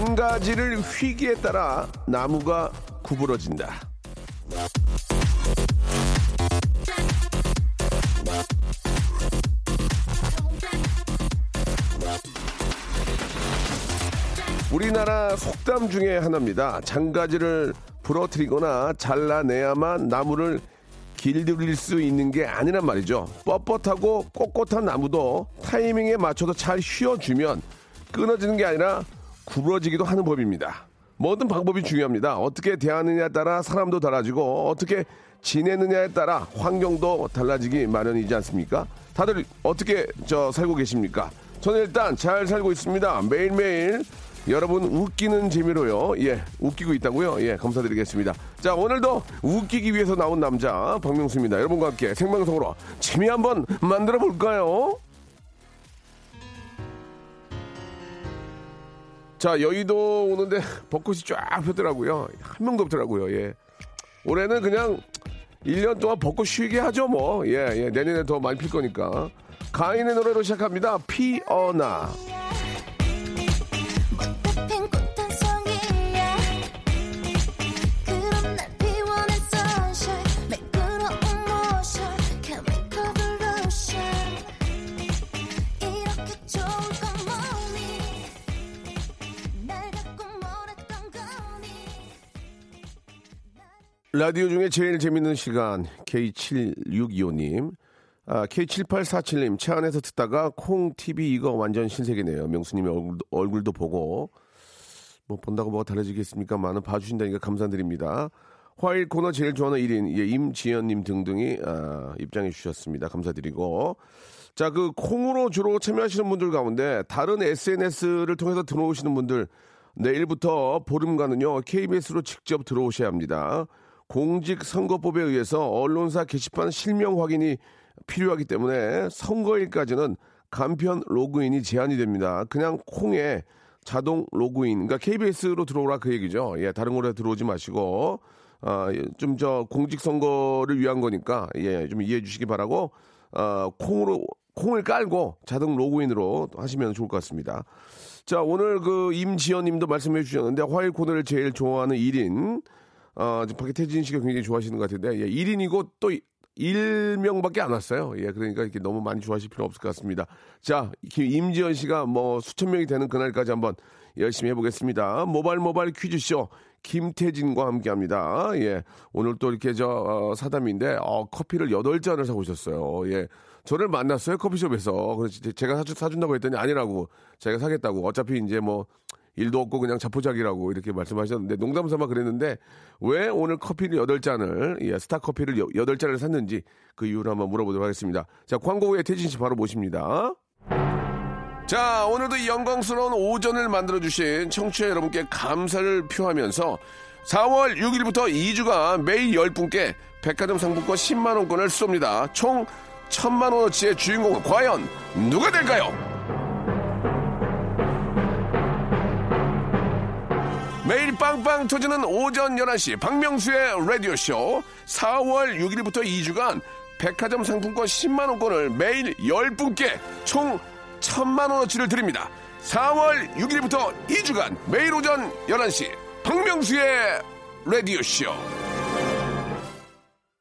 잔가지를 휘기에 따라 나무가 구부러진다. 우리나라 속담 중에 하나입니다. 장가지를 부러뜨리거나 잘라내야만 나무를 길들일 수 있는 게 아니란 말이죠. 뻣뻣하고 꼿꼿한 나무도 타이밍에 맞춰서 잘 휘어주면 끊어지는 게 아니라 굽어지기도 하는 법입니다. 모든 방법이 중요합니다. 어떻게 대하느냐에 따라 사람도 달라지고 어떻게 지내느냐에 따라 환경도 달라지기 마련이지 않습니까? 다들 어떻게 저 살고 계십니까? 저는 일단 잘 살고 있습니다. 매일매일 여러분 웃기는 재미로요. 예, 웃기고 있다고요. 예, 감사드리겠습니다. 자, 오늘도 웃기기 위해서 나온 남자 박명수입니다. 여러분과 함께 생방송으로 재미 한번 만들어 볼까요? 자, 여의도 오는데 벚꽃이 쫙 폈더라고요. 한 명도 없더라고요. 예. 올해는 그냥 1년 동안 벚꽃 쉬게 하죠, 뭐. 예, 예. 내년에 더 많이 필 거니까. 가인의 노래로 시작합니다. 피어나. 라디오 중에 제일 재밌는 시간 K7625님. 아, K7847님 차 안에서 듣다가 콩 TV 이거 완전 신세계네요. 명수님의 얼굴도, 얼굴도 보고. 뭐 본다고 뭐가 달라지겠습니까? 많은 봐주신다니까 감사드립니다. 화일 코너 제일 좋아하는 1인 예, 임지연님 등등이 아, 입장해 주셨습니다. 감사드리고. 자 그 콩으로 주로 참여하시는 분들 가운데 다른 SNS를 통해서 들어오시는 분들 내일부터 보름간은요 KBS로 직접 들어오셔야 합니다. 공직선거법에 의해서 언론사 게시판 실명 확인이 필요하기 때문에 선거일까지는 간편 로그인이 제한이 됩니다. 그냥 콩에 자동 로그인, 그러니까 KBS로 들어오라 그 얘기죠. 예, 다른 곳에 들어오지 마시고 아, 좀 저 공직선거를 위한 거니까 예, 좀 이해해 주시기 바라고 아, 콩으로 콩을 깔고 자동 로그인으로 하시면 좋을 것 같습니다. 자, 오늘 그 임지연 님도 말씀해 주셨는데 화일 코너를 제일 좋아하는 1인 어, 지금 밖에 태진 씨가 굉장히 좋아하시는 것 같은데 예, 1인이고 또 1명밖에 안 왔어요. 예, 그러니까 이렇게 너무 많이 좋아하실 필요 없을 것 같습니다. 자, 기- 임지연 씨가 뭐 수천 명이 되는 그날까지 한번 열심히 해보겠습니다. 모발 모발 퀴즈쇼 김태진과 함께합니다. 예, 오늘 또 이렇게 저 어, 사담인데 어, 커피를 여덟 잔을 사고 오셨어요. 예, 저를 만났어요 커피숍에서. 그래서 제- 제가 사주, 사준다고 했더니 아니라고 제가 사겠다고. 어차피 이제 뭐 일도 없고 그냥 자포자기라고 이렇게 말씀하셨는데 농담 삼아 그랬는데 왜 오늘 커피를 여덟 잔을 예, 스타 커피를 여- 여덟 잔을 샀는지 그 이유를 한번 물어보도록 하겠습니다. 자, 광고 후에 태진 씨 바로 모십니다. 자, 오늘도 이 영광스러운 오전을 만들어 주신 청취자 여러분께 감사를 표하면서 4월 6일부터 2주간 매일 10분께 백화점 상품권 10만 원권을 쏩니다. 총 1000만 원어치의 주인공은 과연 누가 될까요? 매일 빵빵 터지는 오전 11시 박명수의 라디오쇼 4월 6일부터 2주간 백화점 상품권 10만원권을 매일 10분께 총 1000만원어치를 드립니다. 4월 6일부터 2주간 매일 오전 11시 박명수의 라디오쇼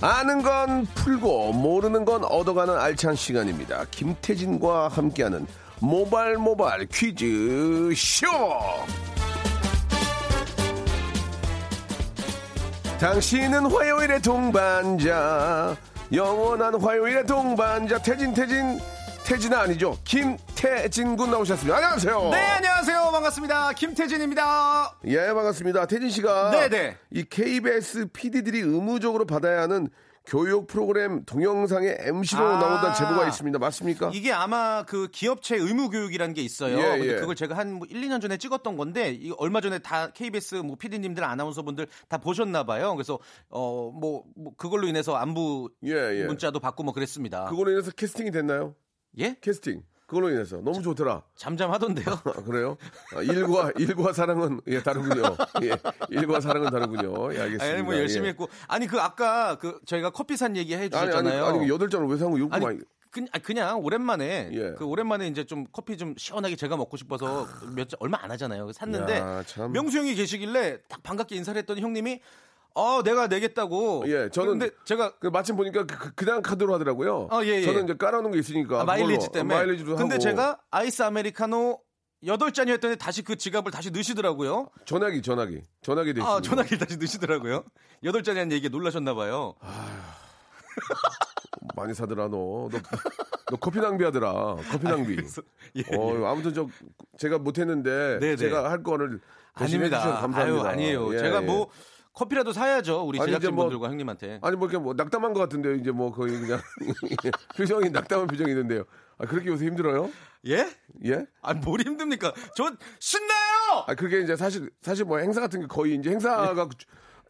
아는 건 풀고 모르는 건 얻어가는 알찬 시간입니다. 김태진과 함께하는 모발 모발 퀴즈 쇼. 당신은 화요일의 동반자, 영원한 화요일의 동반자 태진 태진 태진아 아니죠? 김태진 군 나오셨습니다. 안녕하세요. 네, 안녕하세요. 반갑습니다. 김태진입니다. 예, 반갑습니다. 태진 씨가 네네. 이 KBS PD들이 의무적으로 받아야 하는 교육 프로그램 동영상의 MC로 아. 나온다는 제보가 있습니다. 맞습니까? 이게 아마 그 기업체 의무 교육이라는 게 있어요. 예, 근데 예. 그걸 제가 한뭐 1, 2년 전에 찍었던 건데 이 얼마 전에 다 KBS 뭐 PD님들 아나운서분들 다 보셨나 봐요. 그래서 어뭐 뭐 그걸로 인해서 안부 예, 예. 문자도 받고 뭐 그랬습니다. 그걸로 인해서 캐스팅이 됐나요? 예? 캐스팅. 그걸로 인해서 너무 좋더라. 잠잠하던데요. 아, 그래요? 아, 일과 일과 사랑은 예 다르군요. 예, 일과 사랑은 다르군요. 예, 알겠습니다. 아니 뭐 열심히 예. 했고 아니 그 아까 그 저희가 커피 산 얘기 해 아니 주셨잖아요. 아니 여덟 잔을 왜 사고 욕구 많이 그, 아, 그냥 오랜만에 예. 그 오랜만에 이제 좀 커피 좀 시원하게 제가 먹고 싶어서 몇잔 얼마 안 하잖아요. 샀는데 야, 참. 명수 형이 계시길래 딱 반갑게 인사를 했더니 형님이 어 내가 내겠다고. 예, 저는 근데 제가 그 마침 보니까 그, 그, 냥 카드로 하더라고요. 어, 예, 예. 저는 이제 깔아놓은 게 있으니까 아, 마일리지 때문에. 마일리지도 근데 하고 제가 아이스 아메리카노 여덟 잔이 했더니 다시 그 지갑을 다시 넣으시더라고요. 전화기 전화기 전화기 돼 있습니다. 아, 전화기를 다시 넣으시더라고요. 여덟 잔이라는 얘기에 놀라셨나 봐요. 많이 사더라 너. 너, 너 커피 낭비하더라. 커피 낭비. 그래서- 예, 어, 아무튼 저 제가 못했는데 네, 네. 제가 할 거를 아닙니다. 감사합니다. 아유, 아니에요. 예, 제가 예. 뭐 커피라도 사야죠. 우리 이제 제작진분들과 뭐- 형님한테. 아니 뭐 이렇게 뭐 낙담한 것 같은데 이제 뭐 거의 그냥 표정이 낙담한 표정이 있는데요. 아 그렇게 요새 힘들어요? 예? 예? 아, 뭘 힘듭니까? 전 신나요! 아 그게 이제 사실 사실 뭐 행사 같은 게 거의 이제 행사가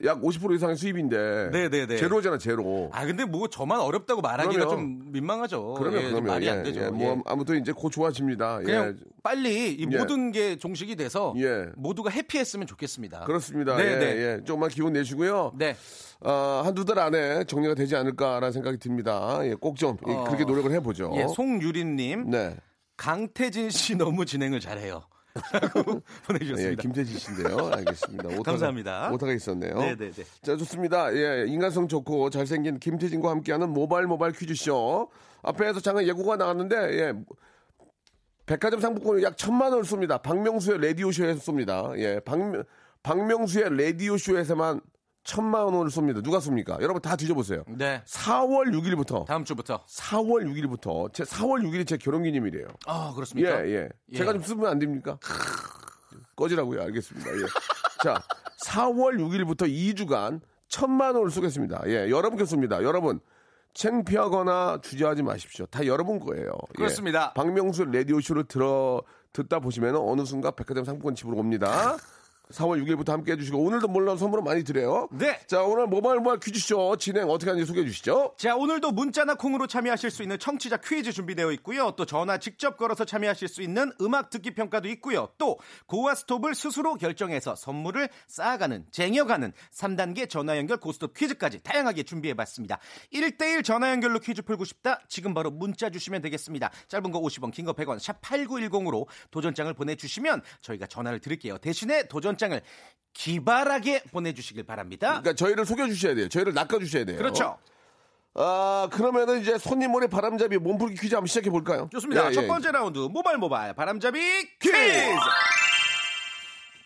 약 50% 이상의 수입인데 네, 네, 네. 제로잖아 제로. 아, 근데 뭐 저만 어렵다고 말하기가 그럼요. 좀 민망하죠. 그러면 예, 좀 그러면 말이 예, 안 되죠. 예, 뭐 예. 아무튼 이제 곧 좋아집니다. 그냥 예. 빨리 이 예. 모든 게 종식이 돼서 예. 모두가 해피했으면 좋겠습니다. 그렇습니다. 네, 예, 네. 예. 조금만 기운 내시고요. 네. 어, 한두 달 안에 정리가 되지 않을까라는 생각이 듭니다. 예, 꼭좀 어. 그렇게 노력을 해보죠. 예, 송유린님, 네. 강태진 씨 너무 진행을 잘해요. 라고 예, 보내주셨습니다. 김태진 씨인데요. 알겠습니다. 오타가, 감사합니다. 오타가 있었네요. 네네네. 자, 좋습니다. 예, 인간성 좋고 잘생긴 김태진과 함께하는 모바일 모바일 퀴즈쇼. 앞에서 잠깐 예고가 나왔는데, 예. 백화점 상품권을 약 천만 원을 쏩니다. 박명수의 라디오쇼에서 쏩니다. 예, 박, 박명수의 라디오쇼에서만 천만 원을 쏩니다. 누가 쏩니까? 여러분 다 뒤져보세요. 네. 4월 6일부터. 다음 주부터. 4월 6일부터. 제 4월 6일이 제 결혼 기념일이에요. 아, 예, 그렇습니까? 예. 예. 제가 좀 쓰면 안 됩니까? 꺼지라고요. 알겠습니다. 예. 자, 4월 6일부터 2주간 천만 원을 쏘겠습니다. 예, 여러분께 쏩니다. 여러분. 창피하거나 주저하지 마십시오. 다 여러분 거예요. 예. 그렇습니다. 박명수 라디오쇼를 들어 듣다 보시면 어느 순간 백화점 상품권 집으로 옵니다. 4월 6일부터 함께 해주시고 오늘도 물론 선물을 많이 드려요. 네. 자 오늘 모바일 모바일 퀴즈쇼 진행 어떻게 하는지 소개해 주시죠. 자, 오늘도 문자나 콩으로 참여하실 수 있는 청취자 퀴즈 준비되어 있고요. 또 전화 직접 걸어서 참여하실 수 있는 음악 듣기 평가도 있고요. 또 고와 스톱을 스스로 결정해서 선물을 쌓아가는, 쟁여가는 3단계 전화 연결 고스톱 퀴즈까지 다양하게 준비해 봤습니다. 1대1 전화 연결로 퀴즈 풀고 싶다? 지금 바로 문자 주시면 되겠습니다. 짧은 거 50원, 긴 거 100원, 샵 8910으로 도전장을 보내주시면 저희가 전화를 드릴게요. 대신에 도전 장을 기발하게 보내주시길 바랍니다. 그러니까 저희를 속여 주셔야 돼요. 저희를 낚아 주셔야 돼요. 그렇죠. 아, 그러면은 이제 손님 몰래 바람잡이 몸풀기 퀴즈 한번 시작해 볼까요? 좋습니다. 예, 첫 예. 번째 라운드 모바일 모바일 바람잡이 퀴즈.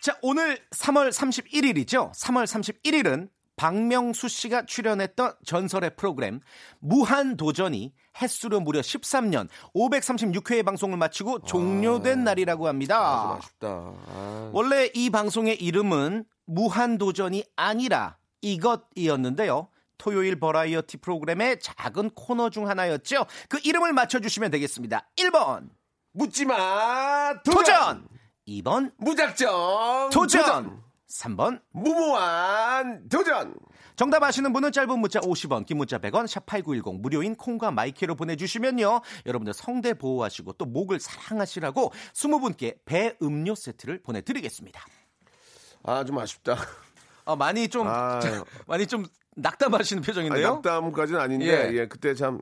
자, 오늘 3월 31일이죠. 3월 31일은 박명수 씨가 출연했던 전설의 프로그램 무한 도전이 횟수로 무려 13년 536회의 방송을 마치고 종료된 날이라고 아, 좀 합니다. 아쉽다. 아, 원래 이 방송의 이름은 무한 도전이 아니라 이것이었는데요. 토요일 버라이어티 프로그램의 작은 코너 중 하나였죠. 그 이름을 맞춰주시면 되겠습니다. 1번 묻지 마. 도전 2번 무작정. 도전 3번 무모한 도전. 정답 아시는 분은 짧은 문자 50원 긴 문자 100원 샵8910 무료인 콩과 마이크로 보내주시면요 여러분들 성대 보호하시고 또 목을 사랑하시라고 20분께 배 음료 세트를 보내드리겠습니다 아, 좀 아쉽다. 어, 많이 좀 아. 많이 좀 낙담하시는 아, 표정인데요 약담까지는 아닌데, 예. 예. 그때 참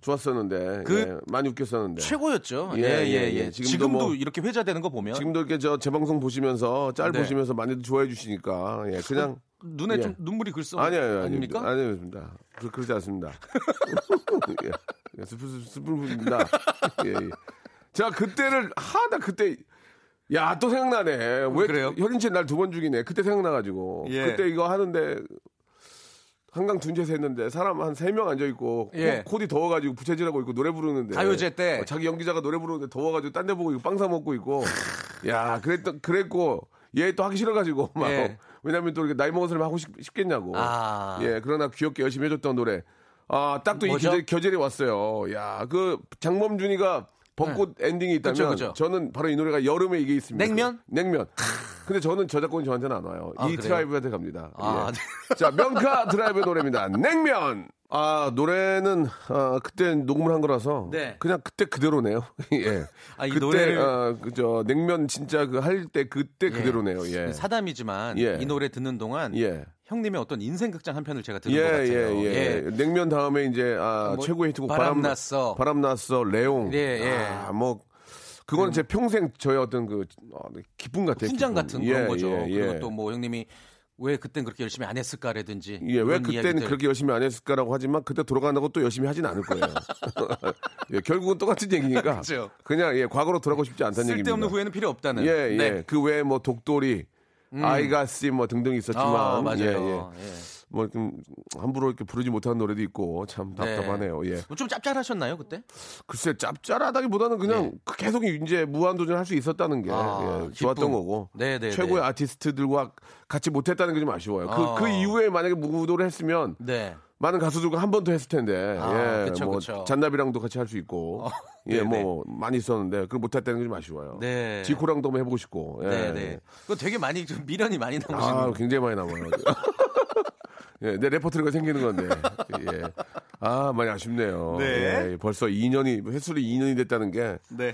좋았었는데, 그 예, 많이 웃겼었는데. 최고였죠. 예, 예, 예, 예, 예. 예. 지금도 지금도, 뭐- 이렇게 회자되는 거 보면 지금도 이렇게 저 재방송 보시면서 짤 네. 보시면서 많이들 좋아해 주시니까 예 그냥 눈에 예. 좀 눈물이 글썽 아니, 아니, 아니. 아닙니까? 아닙니다. 그, 그렇지 않습니다. 예. 분입니다. 예, 예. 자, 그때를, 하나 그때, 야, 또 생각나네. 왜, 그래요? 현인치 날두 번 죽이네. 그때 생각나가지고. 예. 그때 이거 하는데, 한강 둔재에서 했는데, 사람 한 세 명 앉아 있고, 예. 코, 이 더워가지고 부채질하고 있고, 노래 부르는데. 가요제 때. 어, 자기 연기자가 노래 부르는데 더워가지고 딴 데 보고 있고, 빵사 먹고 있고. 야, 그랬던, 그랬고, 얘 또 하기 싫어가지고, 막. 예. 왜냐면 또 이렇게 나이 먹은 사람이 하고 싶, 싶겠냐고. 아. 예, 그러나 귀엽게 열심히 해줬던 노래. 아, 딱 또 이 뭐죠? 계절, 계절이 왔어요. 야, 그 장범준이가 벚꽃 엔딩이 있다면 네. 그쵸, 그쵸. 저는 바로 이 노래가 여름에 이게 있습니다. 냉면? 그, 냉면. 근데 저는 저작권이 저한테는 안 와요. 아, 이 그래요? 드라이브한테 갑니다. 아, 예. 자, 명카 드라이브 노래입니다. 냉면. 아, 노래는 아, 그때 녹음을 한 거라서 네. 그냥 그때 그대로네요. 예. 아, 이 그때 노래를- 아, 그저 냉면 진짜 그 할 때 그때 그대로네요. 예. 사담이지만 예. 이 노래 듣는 동안 예. 형님의 어떤 인생 극장 한 편을 제가 듣는 예, 것 같아요. 예, 예, 냉면 다음에 이제 아, 뭐, 최고의 히트곡 바람 났어. 바람 났어. 레옹. 예, 예. 아, 뭐 그건 제 평생 저의 어떤 그 어, 기쁨 같아요. 훈장 기쁨. 같은 예, 그런 거죠. 예, 예. 그리고 또 뭐 형님이 왜 그땐 그렇게 열심히 안 했을까라든지 예, 왜 그때는 이야기들. 그렇게 열심히 안 했을까라고 하지만 그때 돌아간다고 또 열심히 하진 않을 거예요. 예, 결국은 똑같은 얘기니까 그죠. 그냥 예, 과거로 돌아가고 싶지 않다는 얘기입니다. 쓸데없는 후회는 필요 없다는. 예, 예. 네. 음. 그 외에 뭐 독돌이 아이가씨 뭐 등등 있었지만 아, 맞아요. 예, 예. 예. 뭐좀 함부로 이렇게 부르지 못하는 노래도 있고 참 답답하네요. 예. 뭐좀 짭짤하셨나요 그때? 글쎄 짭짤하다기보다는 그냥 그 계속 이제 무한도전 할 수 있었다는 게 네. 아, 예, 좋았던 기쁨. 거고 네, 네, 최고의 네. 아티스트들과 같이 못했다는 게 좀 아쉬워요. 아. 그, 그 이후에 만약에 무도를 했으면 네. 많은 가수들과 한 번 더 했을 텐데 아, 예, 그쵸, 뭐 그쵸. 잔나비랑도 같이 할 수 있고 어, 예, 네, 뭐 많이 있었는데 그걸 못 했다는 게 좀 아쉬워요. 네. 지코랑도 한번 해보고 싶고 예. 네, 네. 그거 되게 많이 좀 미련이 많이 아, 나오시는. 굉장히 많이 남아요. 예, 내 레퍼토리가 생기는 건데. 예. 아, 많이 아쉽네요. 네. 예, 벌써 2년이, 횟수로 2년이 됐다는 게, 네.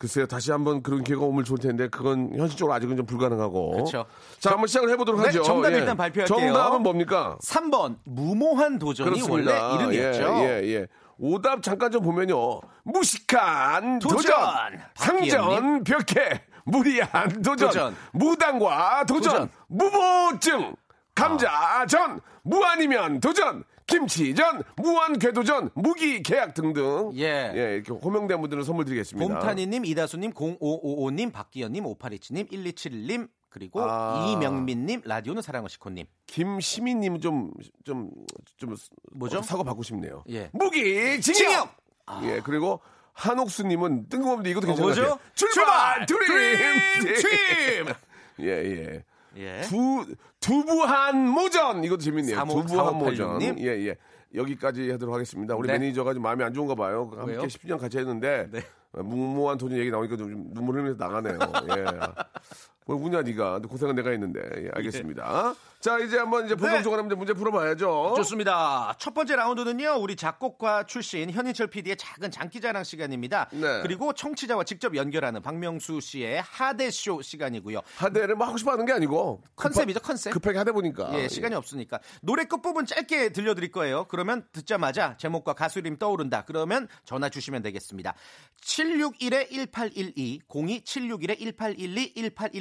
글쎄요, 다시 한번 그런 기회가 오면 좋을 텐데, 그건 현실적으로 아직은 좀 불가능하고. 그쵸. 자, 한번 시작을 해보도록 네, 하죠. 정답 예. 일단 발표할게요. 정답은 뭡니까? 3번 무모한 도전이 그렇습니다. 원래 이름이었죠. 예, 예, 예. 오답 잠깐 좀 보면요. 무식한 도전, 도전! 상전 벽해, 무리한 도전, 도전. 무당과 도전, 도전. 무보증, 감자전, 무아니면 도전, 김치전, 무한궤도전, 무기계약 등등. 예. 이렇게 호명된 분들은 선물 드리겠습니다. 봄타니님, 이다수님, 0555님, 박기현님, 5827님, 1271님, 그리고 아. 이명민님, 라디오는 사랑을 시코님. 김시민님 좀, 좀, 좀. 뭐죠? 어, 사과 받고 싶네요. 예. 무기, 징역! 징역! 예, 그리고 한옥수님은 뜬금없는데 이것도 어, 괜찮아요. 뭐죠? 출발! 출발! 드림! 드림! 예, 예. 예. 두, 두부한 모전! 이것도 재밌네요. 삼오- 두부한 모전. 삼오팔육님. 예, 예. 여기까지 하도록 하겠습니다. 우리 네. 매니저가 좀 마음이 안 좋은가 봐요. 함께 왜요? 10년 같이 했는데. 네. 무모한 도전 얘기 나오니까 좀 눈물 흘리면서 나가네요. 예. 뭘 우냐, 니가. 고생은 내가 했는데. 예, 알겠습니다. 자, 이제 한번 이제 본격적으로 한번 문제 풀어봐야죠. 좋습니다. 첫 번째 라운드는요, 우리 작곡가 출신 현인철 PD의 작은 장기자랑 시간입니다. 네. 그리고 청취자와 직접 연결하는 박명수 씨의 하대 쇼 시간이고요. 하대를 뭐 하고 싶어 하는 게 아니고. 컨셉이죠, 컨셉. 급하게 하다 보니까. 예, 시간이 없으니까. 노래 끝 부분 짧게 들려드릴 거예요. 그러면 듣자마자 제목과 가수 이름 떠오른다. 그러면 전화 주시면 되겠습니다. 761-1812, 02-761-1812,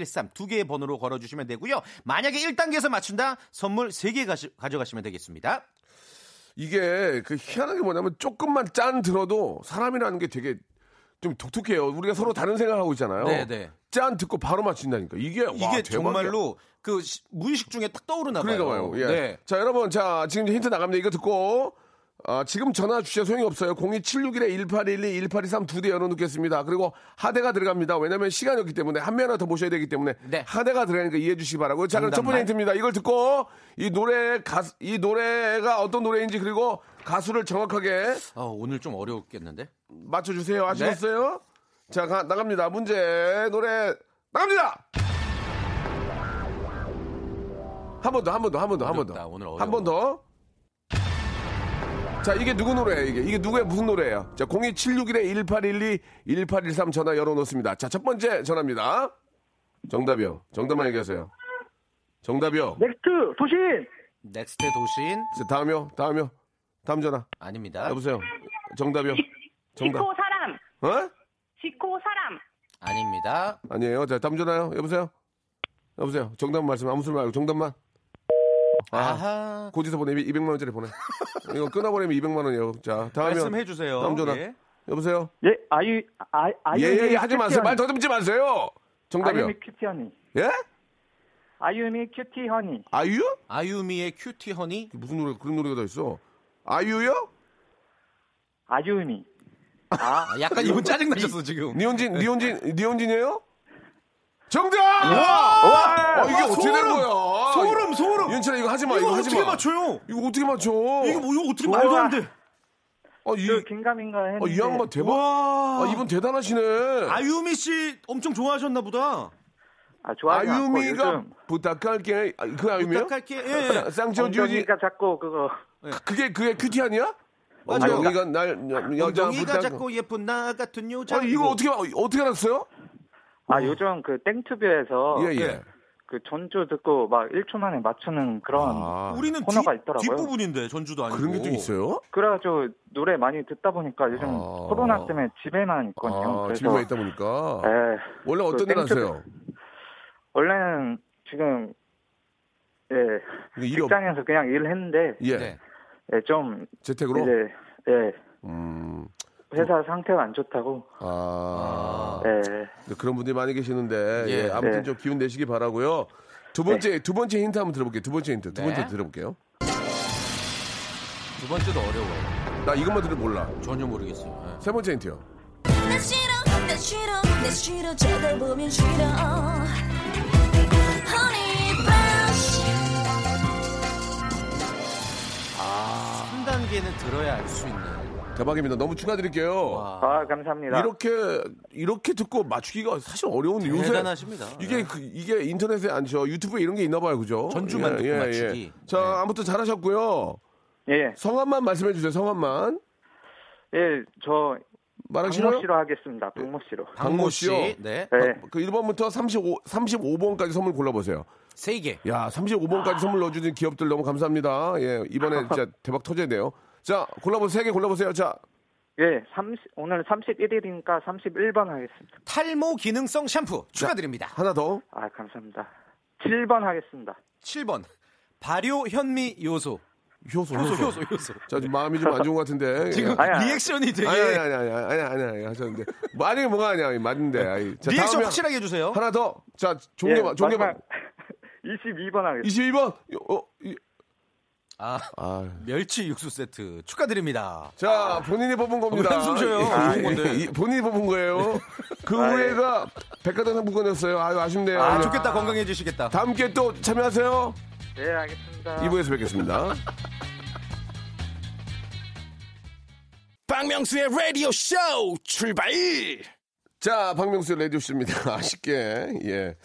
1813 두 개의 번호로 걸어주시면 되고요. 만약에 1단계에서 맞춘다, 선물 3개 가져가시면 되겠습니다. 이게 그 희한한 게 뭐냐면 조금만 짠 들어도 사람이라는 게 되게 좀 독특해요. 우리가 서로 다른 생각하고 있잖아요. 네, 네. 짠 듣고 바로 맞춘다니까. 이게 와, 이게 대박이야. 정말로 그 시- 무의식 중에 딱 떠오르나 봐요. 그러니까 봐요. 예. 네. 자, 여러분, 자, 지금 힌트 나갑니다. 이거 듣고, 아, 지금 전화 주셔 소용이 없어요. 02761-1812, 1823 두 대 열어놓겠습니다. 그리고 하대가 들어갑니다. 왜냐면 시간이 없기 때문에 한 명이나 더 모셔야 되기 때문에 네. 하대가 들어가니까 이해해 주시기 바라고. 자, 그럼 첫 번째. 힌트입니다. 이걸 듣고 이 노래 가수, 이 노래가 어떤 노래인지 그리고 가수를 정확하게 어, 오늘 좀 어려웠겠는데? 맞춰 주세요. 네. 아시겠어요? 자, 가- 나갑니다. 문제, 노래, 나갑니다! 한 번 더, 한 번 더, 한 번 더, 한 번. 더. 한 번 더. 자, 이게 누구 노래예요, 이게? 이게 누구의 무슨 노래예요? 자, 02761-1812, 1813 전화 열어놓습니다. 자, 첫 번째 전화입니다. 정답이요. 정답만 얘기하세요. 정답이요. 넥스트 도시인 넥스트 도시인 자, 다음이요, 다음이요. 다음 전화. 아닙니다. 여보세요. 정답이요. 정답. 지코 사람, 어? 지코 사람, 아닙니다. 아니에요. 자, 다음 전화요. 여보세요? 여보세요. 정답 말씀, 아무 소리 말고 정답만. 아하. 고지서 보내 200만 원짜리 보내. 이거 끊어버리면 200만 원이에요. 자 다음에 말씀해 주세요. 다음 전화. 예. 여보세요. 예, 아유, 아, 아유. 예예예 하지 마세요. 말 더듬지 마세요. 정답이요. 아유미 Cutie Honey. 예? 아유미 Cutie Honey. 아유? 아유미의 Cutie Honey. 무슨 노래 그런 노래가 다 있어? 아유요? 아유미. 아, 아, 약간 이분 짜증 나셨어 지금. 니혼진 니혼진 니혼진이에요? 정답! 와! 어, 이게 어떻게 된 거야? 소름 소름. 윤철아 이거 하지 마. 이거 이거 하지 어떻게 마. 맞춰요? 이거 어떻게 맞춰? 이거 뭐 이거 어떻게 좋아. 말도 안 돼. 아, 이, 그 긴가민가 했는데. 아, 이 양반 대박. 와. 아, 이분 대단하시네. 아유미 씨 엄청 좋아하셨나 보다. 아, 좋아하지 아유미가 요즘 부탁할게. 아, 그 아유미요? 부탁할게. 예. 쌍꺼주지. 엉덩이가 자꾸 그거 그게 그게 큐티 아니야? 맞아요. 엉덩이가 날 여- 여자 엉덩이가 부탁. 작고 예쁜 나 같은 여자. 아니 이거 어떻게 어떻게 알았어요? 아, 요즘 그 땡튜브에서 예 예. 그 전주 듣고 막 1초 만에 맞추는 그런 아, 우리는 코너가 뒤, 있더라고요. 뒷부분인데 전주도 아니고. 그런 게 좀 있어요? 그래가지고 노래 많이 듣다 보니까 요즘 아. 코로나 때문에 집에만 있거든요. 아, 그래서 집에만 있다 보니까. 예, 원래 어떤 그일 땡튜브- 하세요? 원래는 지금 예 직장에서 그냥 일을 했는데 예. 네. 예, 좀 재택으로? 이제 예 음. 회사 상태가 안 좋다고 아. 예 그런 분들이 많이 계시는데 예, 예. 아무튼 네. 좀 기운 내시기 바라고요. 두 번째 두 번째 힌트 한번 들어볼게요. 두 번째 힌트. 두 네. 번째 들어볼게요. 두 번째도 어려워요. 나 이것만 들으면 몰라. 전혀 모르겠어요. 예. 세 번째 힌트요. Bunch 3단계는 들어야 알 수 있는. 대박입니다. 너무 축하드릴게요. 와. 아 감사합니다 이렇게 이렇게 듣고 맞추기가 사실 어려운데 요새 대단하십니다. 이게 예. 그- 이게 인터넷에 안죠 유튜브에 이런 게 있나 봐요, 그죠? 전주만 듣고 맞추기. 자 네. 아무튼 잘하셨고요. 예 성함만 말씀해 주세요. 성함만 예, 저 말하기 싫어요? 박모 씨로 하겠습니다. 박모 씨로. 박모 씨. 씨요? 네. 네. 그 1번부터 35 35번까지 선물 골라보세요. 세 개. 야 35번까지 선물 넣어주는 기업들 너무 감사합니다. 예 이번에 진짜 대박 터져야 돼요. 자 골라보세요. 세 개 골라보세요. 자 예, 30, 오늘 31일이니까 31번 하겠습니다. 탈모 기능성 샴푸 축하드립니다. 하나 더. 아, 감사합니다. 7번 하겠습니다. 7번. 발효 현미 요소. 효소 효소 효소. 효소. 자 지금 마음이 좀 안 좋은 것 같은데. 지금 예. 아니야. 리액션이 되게 아니 아니 아니 아니 아니 아니 하셨는데 뭐 아니 뭐가 아니야 맞는데 아이. 자, 리액션 확실하게 해주세요. 하나 더. 자 종료 예, 만 종료 만 마지막 22번 하겠습니다. 22번. 어, 이, 아 아. 멸치 육수 세트 축하드립니다. 자 본인이 뽑은 겁니다. 왜 한숨 쉬어요? 예, 뽑은 예, 건데. 이- 본인이 뽑은 거예요. 그 아, 후에가 백화점 상품권이었어요. 아유 아쉽네요. 아 예. 좋겠다 건강해지시겠다. 다음 기회 또 참여하세요. 네, 알겠습니다. 2부에서 뵙겠습니다. 박명수의 라디오 쇼 출발 자, 박명수의 라디오쇼입니다. 아쉽게, 예.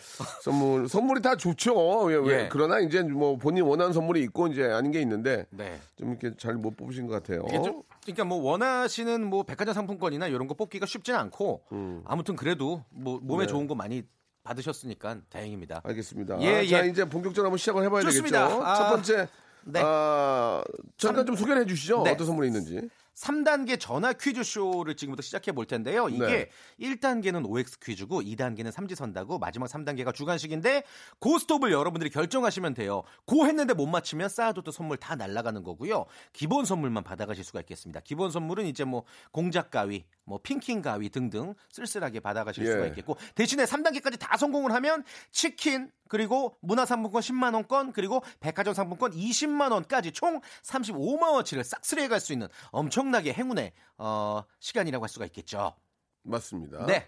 선물, 선물이 다 좋죠. 예, 왜. 예. 그러나 이제 뭐 본인 원하는 선물이 있고 이제 아닌 게 있는데 네. 좀 이렇게 잘 못 뽑으신 것 같아요. 좀 그러니까 뭐 원하시는 뭐 백화점 상품권이나 이런 거 뽑기가 쉽진 않고 음. 아무튼 그래도 뭐 몸에 네. 좋은 거 많이 받으셨으니까 다행입니다. 알겠습니다. 예, 아, 자, 예. 이제 본격적으로 한번 시작을 해봐야 좋습니다. 되겠죠. 아, 첫 번째, 네. 아, 잠깐 좀 소개를 해주시죠. 네. 어떤 선물이 있는지. 3단계 전화 퀴즈쇼를 지금부터 시작해 볼 텐데요. 이게 네. 1단계는 OX 퀴즈고 2단계는 삼지선다고 마지막 3단계가 주간식인데 고스톱을 여러분들이 결정하시면 돼요. 고 했는데 못 맞히면 쌓아뒀던 선물 다 날아가는 거고요. 기본 선물만 받아가실 수가 있겠습니다. 기본 선물은 이제 뭐 공작 가위, 뭐 핑킹 가위 등등 쓸쓸하게 받아가실 예. 수가 있겠고 대신에 3단계까지 다 성공을 하면 치킨 그리고 문화상품권 10만 원권 그리고 백화점 상품권 20만 원까지 총 35만 원치를 싹쓸이해 갈 수 있는 엄청나게 행운의 어, 시간이라고 할 수가 있겠죠. 맞습니다. 네.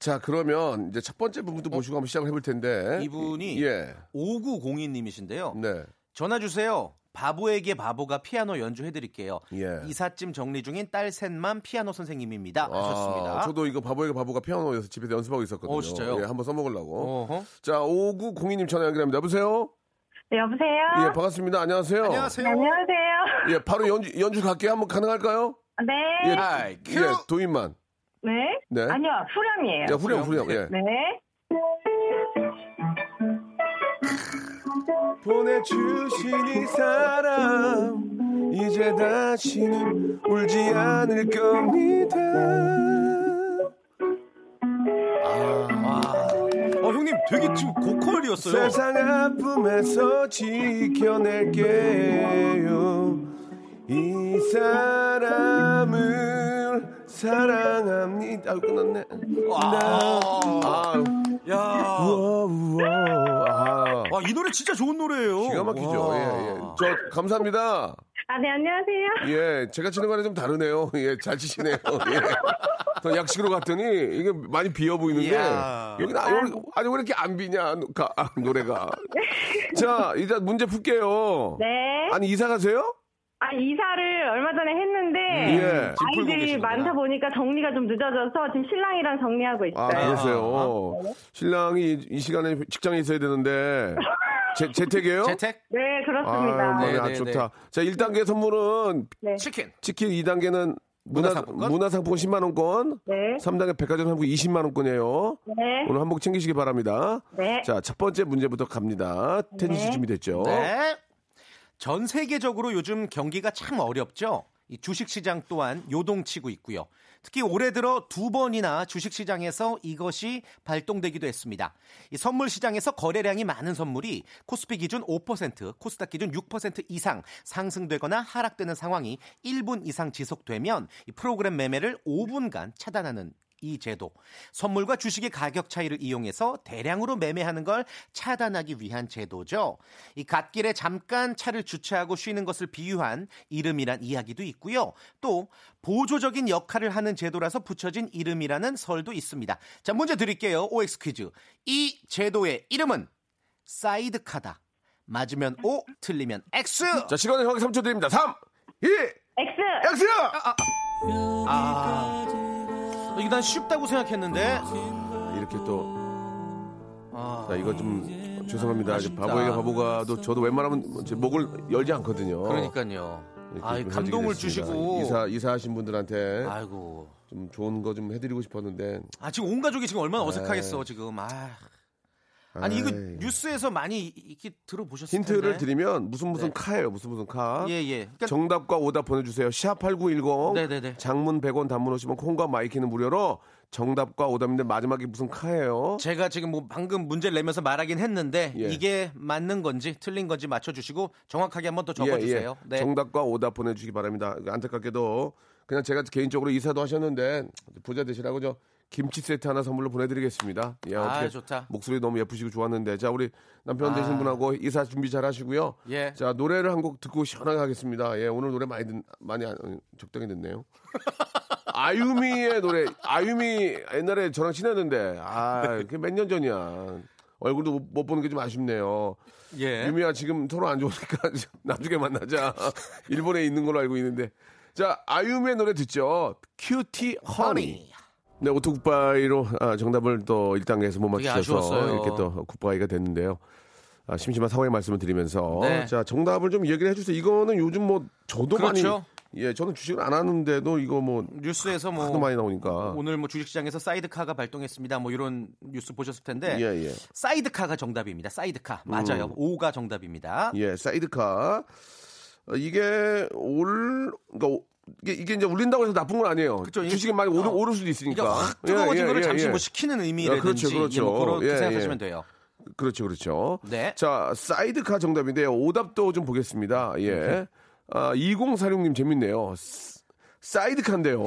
자, 그러면 이제 첫 번째 부분도 모시고 한번 시작을 해볼 텐데. 이분이 예. 5902님이신데요. 네. 전화 주세요. 바보에게 바보가 피아노 연주해 드릴게요. 예. 이삿짐 정리 중인 딸 셋만 피아노 선생님입니다. 하셨습니다. 아, 저도 이거 바보에게 바보가 피아노에서 집에서 연습하고 있었거든요. 어, 진짜요? 예, 한번 써먹으려고. 어허. 자, 5902님 전화 연결합니다. 여보세요? 네, 여보세요? 예, 반갑습니다. 안녕하세요. 안녕하세요. 안녕하세요. 예, 바로 연주, 연주 갈게요. 한번 가능할까요? 네. 예, 큐. 예, 도인만. 네. 네. 아니요, 후렴이에요. 야, 후렴, 후렴. 예. 네. 보내주신 이 사람, 이제 다시는 울지 않을 겁니다. 어, 형님 되게 지금 고퀄이었어요. 세상 아픔에서 지켜낼게요. 이 사람을 사랑합니다. 아 끝났네. 아, 야, 우와, 우와. 아, 와, 이 노래 진짜 좋은 노래예요. 기가 막히죠 와. 예, 예. 저 감사합니다 아, 네, 안녕하세요. 예 제가 치는 거랑 좀 다르네요 예 잘 치시네요 예. 더 약식으로 갔더니 이게 많이 비어 보이는데 이야. 여기 나 여기 아니 왜 이렇게 안 비냐 가- 아, 노래가 자 이제 문제 풀게요 네. 아니 이사 가세요? 아, 이사를 얼마 전에 했는데 예. 집 풀고 아이들이. 많다 보니까 정리가 좀 늦어져서 지금 신랑이랑 정리하고 있어요. 아 그러세요 신랑이 이, 이 시간에 직장에 있어야 되는데 재, 재택이에요? 재택 네, 그렇습니다. 아, 네, 아 네, 좋다 자 1단계 선물은 네. 치킨. 치킨 2단계는 문화, 문화상품권? 문화상품권 10만 원권 네. 3단계 백화점 상품권 20만 원권이에요 네. 오늘 한복 챙기시기 바랍니다 네. 자 첫 번째 문제부터 갑니다 테니스 네. 준비됐죠? 네. 전 세계적으로 요즘 경기가 참 어렵죠. 이 주식시장 또한 요동치고 있고요. 특히 올해 들어 두 번이나 주식시장에서 이것이 발동되기도 했습니다. 이 선물 시장에서 거래량이 많은 선물이 코스피 기준 5%, 코스닥 기준 6% 이상 상승되거나 하락되는 상황이 1분 이상 지속되면 이 프로그램 매매를 5분간 차단하는 이 제도. 선물과 주식의 가격 차이를 이용해서 대량으로 매매하는 걸 차단하기 위한 제도죠. 이 갓길에 잠깐 차를 주차하고 쉬는 것을 비유한 이름이란 이야기도 있고요. 또 보조적인 역할을 하는 제도라서 붙여진 이름이라는 설도 있습니다. 자, 문제 드릴게요. OX 퀴즈. 이 제도의 이름은 사이드카다. 맞으면 O, 틀리면 X. 자 시간은 정확히 3초 드립니다 3 2 X! X 아, 이거 난 쉽다고 생각했는데. 이렇게 또 아, 자, 이거 좀 죄송합니다. 아쉽다. 바보에게 바보가도 저도 웬만하면 제 목을 열지 않거든요. 그러니까요. 아, 좀 감동을. 주시고. 이사 이사하신 분들한테 아이고. 좀 좋은 거 좀 해드리고 싶었는데 아 지금 온 가족이 지금 얼마나 어색하겠어 지금. 아. 아니 이거. 뉴스에서 많이 이렇게 들어보셨을 힌트를 텐데. 드리면 무슨 무슨 네. 카예요. 무슨 무슨 카. 예 예. 그러니까 정답과 오답 보내 주세요. 샵8910 네 네 네. 장문 100원 단문 오시면 콩과 마이키는 무료로 정답과 오답인데 마지막에 무슨 카예요? 제가 지금 뭐 방금 문제를 내면서 말하긴 했는데 예. 이게 맞는 건지 틀린 건지 맞춰 주시고 정확하게 한번 더 적어 주세요. 네. 예, 정답과 오답 보내 주시기 바랍니다. 안타깝게도 그냥 제가 개인적으로 이사도 하셨는데 부자 되시라고 저 김치 세트 하나 선물로 보내드리겠습니다. 예, 아, 어떻게 좋다. 목소리 너무 예쁘시고 좋았는데 자 우리 남편 아. 되신 분하고 이사 준비 잘 하시고요. 예. 자 노래를 한 곡 듣고 시원하게 하겠습니다. 예 오늘 노래 많이 듣, 많이 적당히 듣네요. 아유미의 노래 아유미 옛날에 저랑 친했는데 아 그게 몇 년 전이야. 얼굴도 못, 못 보는 게 좀 아쉽네요. 예. 유미야 지금 서로 안 좋으니까 나중에 만나자. 일본에 있는 걸로 알고 있는데. 자, 아유미의 노래 듣죠. Cutie Honey. 네, 오토 굿바이로 아, 정답을 또 1단계에서 못 맞추셔서. 이렇게 또 굿바이가 됐는데요. 아, 심심한 사과의 말씀을 드리면서 네. 자, 정답을 좀 얘기를 해 주세요. 이거는 요즘 뭐 저도 그렇죠. 많이 예, 저는 주식을 안 하는데도 이거 뭐 뉴스에서 뭐 많이 나오니까. 오늘 뭐 주식시장에서 사이드카가 발동했습니다. 뭐 이런 뉴스 보셨을 텐데 예, 예. 사이드카가 정답입니다. 사이드카 맞아요. 오가 정답입니다. 예, 사이드카. 어, 이게 올, 그러니까 오- 이게, 이게 이제 울린다고 해서 나쁜 건 아니에요. 이게- 주식이 많이 오를, 어. 오를 수도 있으니까. 확 뜨거워진 예, 예, 거를 예, 잠시 예. 뭐 식히는 의미라든지 그렇죠, 그렇죠. 예, 뭐 그렇게 예, 생각하시면 예. 돼요. 그렇죠, 그렇죠. 네. 자, 사이드카 정답인데요. 오답도 좀 보겠습니다. 예. 네. 아, 2046님 재밌네요. 스- 사이드카인데요.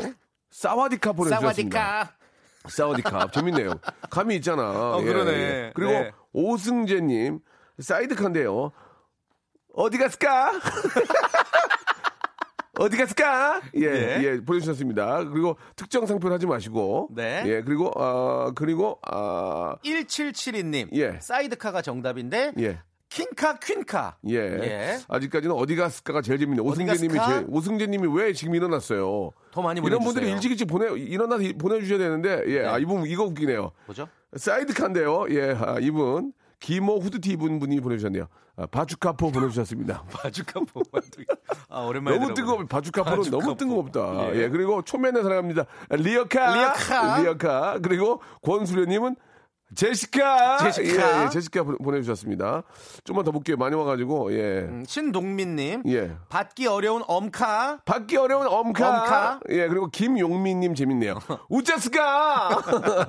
สวัสดีค่ะ 보내주셨습니다. สวัสดีค่ะ. สวัสดีค่ะ. 재밌네요. 감이 있잖아. 어, 그러네. 그리고 네. 오승재님, 사이드카인데요. 어디 갔을까? 어디 갔을까? 예, 네. 예, 보내주셨습니다. 그리고 특정 상표를 하지 마시고. 네. 예, 그리고, 아, 그리고, 아, 1772님. 예. 사이드카가 정답인데 예. 킹카 퀸카. 예. 예. 아직까지는 어디 갔을까가 제일 재밌네요. 오승재님이 오승재님이 왜 지금 일어났어요? 더 많이 이런 보내주세요. 분들이 일찍 일찍 보내, 일어나서 이- 보내주셔야 되는데, 예. 네. 아, 이분 이거 웃기네요. 뭐죠? 사이드카인데요. 예, 아, 이분. 기모 후드티 입은 분이 보내주셨네요. 아, 바주카포 보내주셨습니다. 바주카 포 아, 오랜만에 너무. 뜨거워. 바주카포는 바주카포. 너무 뜬금없다. 예. 예. 그리고 초면에 사랑합니다. 리어카. 리어카. 리어카. 그리고 권수련님은 제시카. 제시카. 예, 예, 제시카 보- 보내주셨습니다. 좀만 더 볼게요. 많이 와가지고, 예. 음, 신동민님. 예. 받기 어려운 엄카. 받기 어려운 엄카. 엄카. 예, 그리고 김용민님 재밌네요. 우짜스카!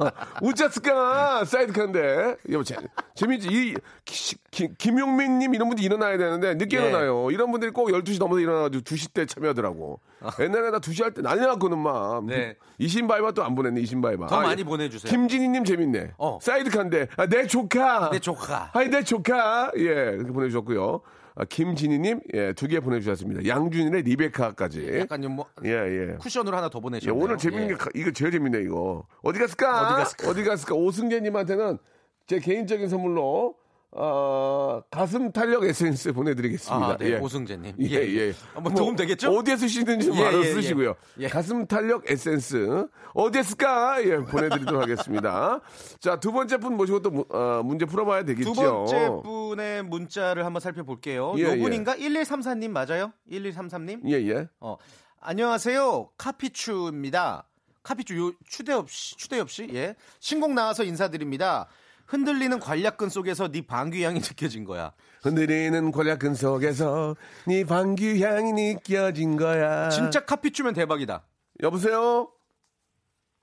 우짜스카! 사이드카인데. 예, 재, 재밌지. 이, 기- 기- 김용민님 이런 분들 일어나야 되는데, 늦게 예. 일어나요. 이런 분들이 꼭 12시 넘어서 일어나가지고 2시 때 참여하더라고. 옛날에 나 2시 할 때 난리 났거든, 막. 네. 이신바이바 또 안 보냈네, 이신바이바. 더 아, 많이 예. 보내주세요. 김진희님 재밌네. 어. 사이드카인데, 아, 내 조카. 내 조카. 아이, 내 조카. 예, 이렇게 보내주셨고요. 아, 김진희님, 예, 두 개 보내주셨습니다. 양준일의 리베카까지. 약간 좀 뭐, 예, 예. 쿠션으로 하나 더 예, 보내셨네요. 오늘 재밌는 게 가- 이거 제일 재밌네 이거 어디 갔을까 어디 갔을까? 어디 갔을까 오승재님한테는 제 개인적인 선물로 어, 가슴 탄력 에센스 보내드리겠습니다. 아, 네, 예. 오승재님. 예, 예. 뭐 도움 되겠죠? 어디에 쓰시는지 예, 알아 예, 예. 쓰시고요. 예. 가슴 탄력 에센스 어디 했을까? 예, 보내드리도록 하겠습니다. 자, 두 번째 분 모시고 또 무- 어, 문제 풀어봐야 되겠죠. 두 번째 분의 문자를 한번 살펴볼게요. 예, 요 분인가? 1134님 맞아요? 1133님? 예, 예. 어, 안녕하세요. 카피추입니다. 카피추 요 추대엽 씨, 추대엽 씨. 예. 신곡 나와서 인사드립니다. 흔들리는 관략근 속에서 네 방귀 향이 느껴진 거야. 흔들리는 권약근 속에서 네 방귀 향이 느껴진 거야. 진짜 카피추면 대박이다. 여보세요?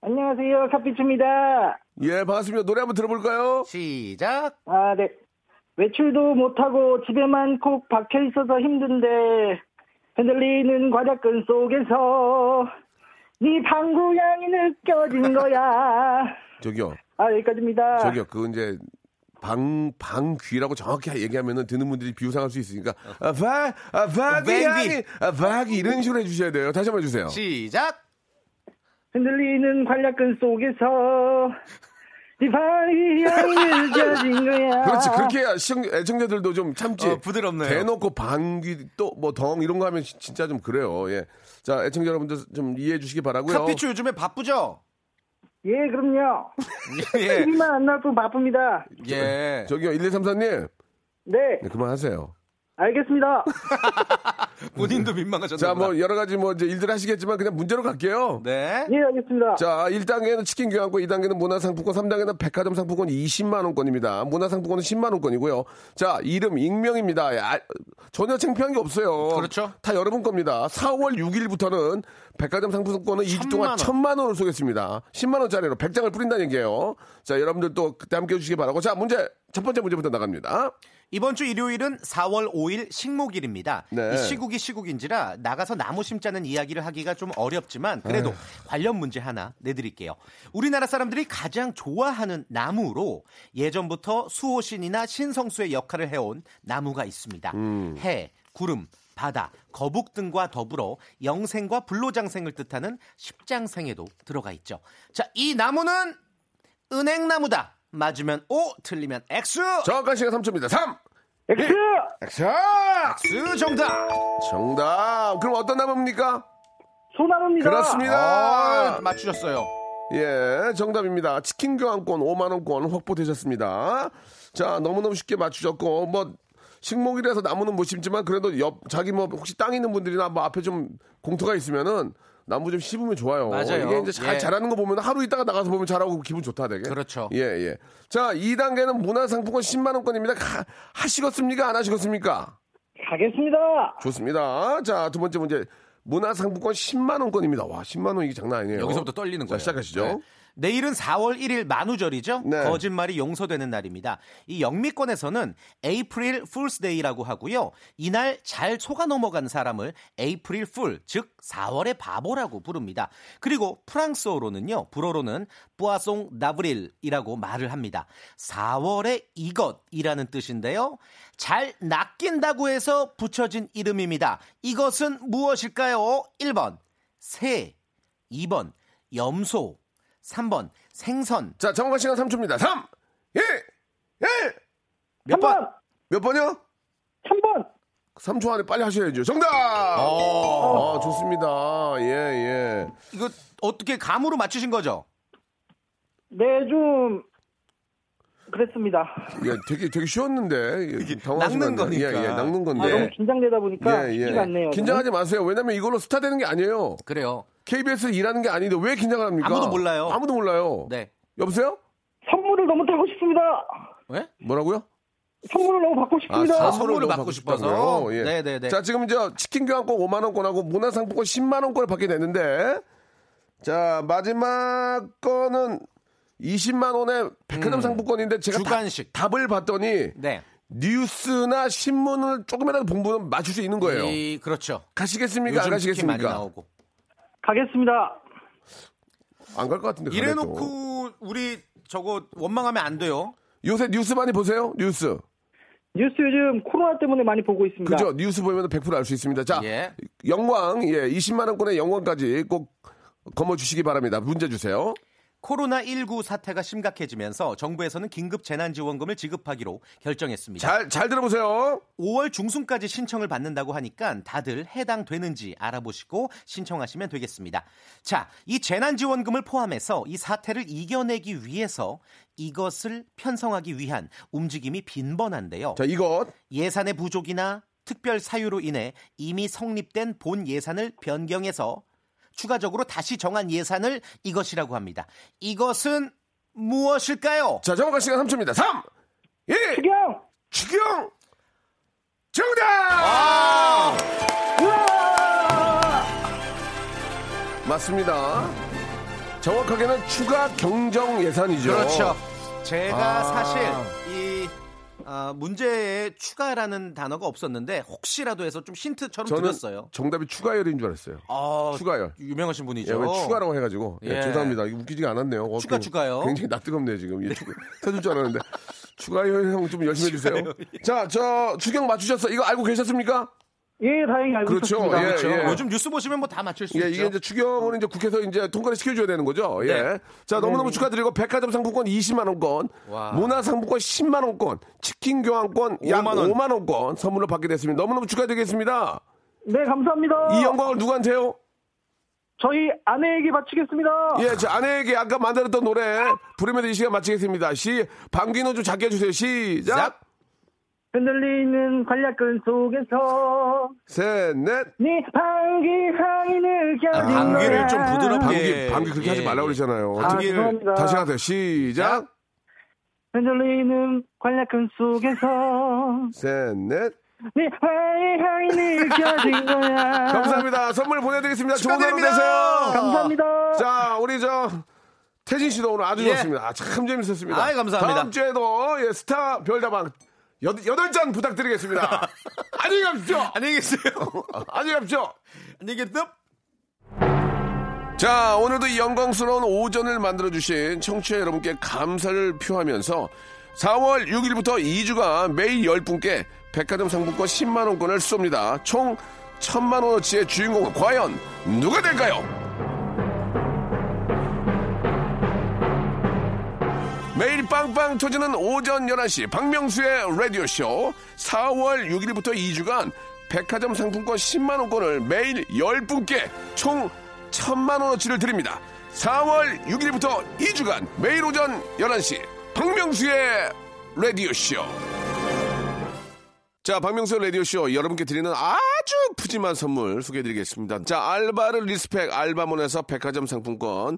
안녕하세요. 카피츠입니다. 예, 반갑습니다. 노래 한번 들어볼까요? 시작. 아, 네. 외출도 못하고 집에만 콕 박혀 있어서 힘든데 흔들리는 과자끈 속에서 네 방구향이 느껴진 거야. 저기요, 아, 여기까지입니다. 저기요, 그 이제 방 방귀라고 정확히 얘기하면은 듣는 분들이 비웃상할 수 있으니까 아, 바, 아, 바귀 방귀. 향이, 아, 바귀 이런 식으로 해주셔야 돼요. 다시 한번 해주세요. 시작. 흔들리는 관략근 속에서 네 방구향이 느껴진 거야. 그렇지, 그렇게 해야 시청, 애청자들도 좀 참지. 어, 부드럽네요. 대놓고 방귀 또 뭐 덩 이런 거 하면 지- 진짜 좀 그래요. 예. 자, 애청자 여러분들 좀 이해해 주시기 바라고요. 카피추 요즘에 바쁘죠? 예, 그럼요. 예. TV만 안 나와도 바쁩니다. 예. 저기요, 1234님. 네, 네, 그만하세요. 알겠습니다. 본인도 민망하셨나 자, 보다. 뭐 여러 가지 뭐 이제 일들 하시겠지만 그냥 문제로 갈게요. 네. 예, 알겠습니다. 자, 1단계는 치킨 교환권, 2단계는 문화상품권, 3단계는 백화점 상품권 20만 원권입니다. 문화상품권은 10만 원권이고요. 자, 이름, 익명입니다. 야, 전혀 창피한 게 없어요. 그렇죠. 다 여러분 겁니다. 4월 6일부터는 백화점 상품권은 2주 동안 천만 원. 1000만원을 쏘겠습니다. 10만 원짜리로 100장을 뿌린다는 얘기예요. 자, 여러분들 또 그때 함께 해 주시기 바라고. 자, 문제, 첫 번째 문제부터 나갑니다. 이번 주 일요일은 4월 5일 식목일입니다. 네. 이 시국이 시국인지라 나가서 나무 심자는 이야기를 하기가 좀 어렵지만 그래도 관련 문제 하나 내드릴게요. 우리나라 사람들이 가장 좋아하는 나무로 예전부터 수호신이나 신성수의 역할을 해온 나무가 있습니다. 음. 해, 구름, 바다, 거북 등과 더불어 영생과 불로장생을 뜻하는 십장생에도 들어가 있죠. 자, 이 나무는 은행나무다. 맞으면 O, 틀리면 X. 정확한 시간 3초입니다. 3! X! X! X 정답. 정답! 그럼 어떤 나무입니까? 소나무입니다. 그렇습니다. 아, 맞추셨어요. 예, 정답입니다. 치킨 교환권 5만 원권 확보되셨습니다. 자, 너무너무 쉽게 맞추셨고, 뭐, 식목일에서 나무는 못 심지만 그래도 옆, 자기 뭐, 혹시 땅 있는 분들이나 뭐 앞에 좀 공터가 있으면은 나무 좀 씹으면 좋아요. 맞아요. 이게 이제 잘 예. 자라는 거 보면 하루 있다가 나가서 보면 잘하고 기분 좋다 되게. 그렇죠. 예, 예. 자, 2단계는 문화상품권 10만 원권입니다. 하, 하시겠습니까? 안 하시겠습니까? 가겠습니다. 좋습니다. 자, 두 번째 문제. 문화상품권 10만 원권입니다. 와, 10만 원 이게 장난 아니에요. 여기서부터 떨리는 자, 거예요. 시작하시죠. 네. 내일은 4월 1일 만우절이죠. 네. 거짓말이 용서되는 날입니다. 이 영미권에서는 April Fools' Day라고 하고요. 이날 잘 속아 넘어간 사람을 April Fool, 즉 4월의 바보라고 부릅니다. 그리고 프랑스어로는요. 불어로는 poisson d'avril이라고 말을 합니다. 4월의 이것이라는 뜻인데요. 잘 낚인다고 해서 붙여진 이름입니다. 이것은 무엇일까요? 1번 새, 2번 염소, 3번 생선. 자, 정확한 시간 3초입니다. 3, 1, 1. 몇 번? 3번! 몇 번이요? 3번! 3초 안에 빨리 하셔야죠. 정답! 아, 좋습니다. 예, 예. 이거 어떻게 감으로 맞추신 거죠? 네, 좀, 그랬습니다. 예, 되게, 되게 쉬웠는데. 예, 것 같네요. 거니까. 예, 예, 낚는 아, 건데. 너무 긴장되다 보니까 예, 쉽지가 않네요. 긴장하지 마세요. 왜냐면 이걸로 스타 되는 게 아니에요. 그래요. KBS 일하는 게 아닌데 왜 긴장을 합니까? 아무도 몰라요. 아무도 몰라요. 네. 여보세요? 선물을 너무 타고 싶습니다. 왜? 뭐라고요? 선물을 너무 받고 싶습니다. 아, 선물을 너무 받고 싶어서? 예. 네네네. 자, 지금 저 치킨 교환권 5만 원권하고 문화상품권 10만 원권을 받게 됐는데 자, 마지막 거는 20만 원의 백화점 상품권인데 제가 음. 주간식. 답, 을 봤더니 네. 뉴스나 신문을 조금이라도 본 분은 맞출 수 있는 거예요. 이, 그렇죠. 가시겠습니까? 안 치킨 많이 가시겠습니까? 나오고. 가겠습니다. 안 갈 것 같은데. 이래놓고 우리 저거 원망하면 안 돼요. 요새 뉴스 많이 보세요? 뉴스. 뉴스 요즘 코로나 때문에 많이 보고 있습니다. 그죠? 뉴스 보면 100%알 수 있습니다. 자, 예. 영광, 예, 20만 원권의 영광까지 꼭 거머 주시기 바랍니다. 문제 주세요. 코로나19 사태가 심각해지면서 정부에서는 긴급 재난지원금을 지급하기로 결정했습니다. 잘, 잘 들어보세요. 5월 중순까지 신청을 받는다고 하니까 다들 해당되는지 알아보시고 신청하시면 되겠습니다. 자, 이 재난지원금을 포함해서 이 사태를 이겨내기 위해서 이것을 편성하기 위한 움직임이 빈번한데요. 자, 이것. 예산의 부족이나 특별 사유로 인해 이미 성립된 본 예산을 변경해서 추가적으로 다시 정한 예산을 이것이라고 합니다. 이것은 무엇일까요? 자, 정확한 시간 3초입니다. 3, 2, 추경! 추경! 정답! 아! 맞습니다. 정확하게는 추가 경정 예산이죠. 그렇죠. 제가 아. 사실 이 아, 문제에 추가라는 단어가 없었는데 혹시라도 해서 좀 힌트처럼 저는 드렸어요. 정답이 추가열인 줄 알았어요. 아, 추가열. 유명하신 예, 분이죠. 왜 추가라고 해가지고. 예, 예. 죄송합니다. 웃기지가 않았네요. 어, 추가, 추가요? 굉장히 낯뜨겁네요, 지금. 예, 터질 줄 알았는데. 추가열 형 좀 열심히 해주세요. 자, 저, 추경 맞추셨어. 이거 알고 계셨습니까? 예, 다행히 알고 그렇죠. 있었습니다. 예, 그렇죠. 예. 요즘 뉴스 보시면 뭐 다 맞출 수 예, 있죠. 이게 이제 추경을 이제 국회에서 이제 통과를 시켜줘야 되는 거죠. 예. 네. 자, 너무너무 축하드리고 백화점 상품권 20만 원권, 와. 문화 상품권 10만 원권, 치킨 교환권 약 5만 원. 5만 원권 선물로 받게 됐습니다. 너무너무 축하드리겠습니다. 네, 감사합니다. 이 영광을 누구한테요? 저희 아내에게 바치겠습니다. 예, 제 아내에게 아까 만들었던 노래 부르면서 이 시간 마치겠습니다. 시 방귀는 좀 작게 해주세요. 시작. 자. 흔들리는 관략근 속에서 셋, 넷. 네 방귀 향이 느껴진 아, 방귀를 거야. 좀 부드럽게. 방귀, 방귀 그렇게 하지 예, 말라고 예. 그러잖아요. 아, 방귀를 죄송합니다. 다시 하세요. 시작. 흔들리는 관략근 속에서 셋, 넷. 네 방귀 향이 느껴진 거야. 감사합니다. 선물 보내드리겠습니다. 좋은 하루 축하드립니다. 되세요. 감사합니다. 자, 우리 저 태진 씨도 오늘 아주 예. 좋습니다. 아, 참 재밌었습니다. 아이, 감사합니다. 다음 주에도 예, 스타 별다방 여- 여덟 잔 부탁드리겠습니다. 안녕히 가십시오. 안녕히 계세요. 안녕히 가십시오. 안녕히 계세요. 자, 오늘도 이 영광스러운 오전을 만들어주신 청취자 여러분께 감사를 표하면서 4월 6일부터 2주간 매일 10분께 백화점 상품권 10만원권을 쏩니다. 총 1000만원어치의 주인공은 과연 누가 될까요? 매일 빵빵 터지는 오전 11시 박명수의 라디오쇼 4월 6일부터 2주간 백화점 상품권 10만원권을 매일 10분께 총 1000만원어치를 드립니다. 4월 6일부터 2주간 매일 오전 11시 박명수의 라디오쇼 자, 박명수 라디오쇼 여러분께 드리는 아주 푸짐한 선물 소개해드리겠습니다. 자, 알바를 respect 알바몬에서 백화점 상품권,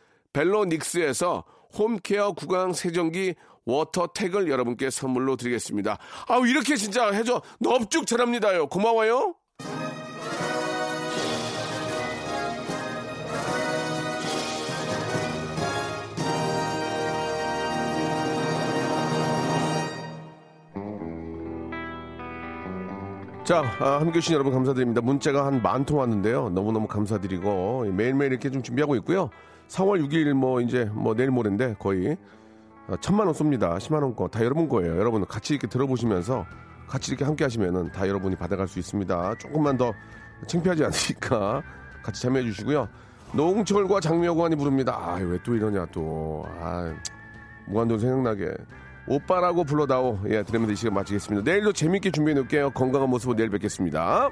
벨로닉스에서 home care 구강 세정기 워터택을 여러분께 선물로 드리겠습니다. 아우 이렇게 진짜 해줘 넙죽 잘합니다요. 고마워요. 자, 아, 함께 해주신 여러분 감사드립니다. 문자가 한 만 통 왔는데요. 너무너무 감사드리고, 매일매일 이렇게 좀 준비하고 있고요. 4월 6일 뭐 이제 뭐 내일 모레인데 거의 어, 천만 원 쏩니다. 10만 원 거. 다 여러분 거예요. 여러분 같이 이렇게 들어보시면서 같이 이렇게 함께 하시면은 다 여러분이 받아갈 수 있습니다. 조금만 더 창피하지 않으니까 같이 참여해 주시고요. 노홍철과 장미여관이 부릅니다. 아, 왜 또 이러냐 또. 아, 무한도전 생각나게. 오빠라고 불러다오. 예, 드리면서 이 시간 마치겠습니다. 내일도 재밌게 준비해 놓을게요. 건강한 모습으로 내일 뵙겠습니다.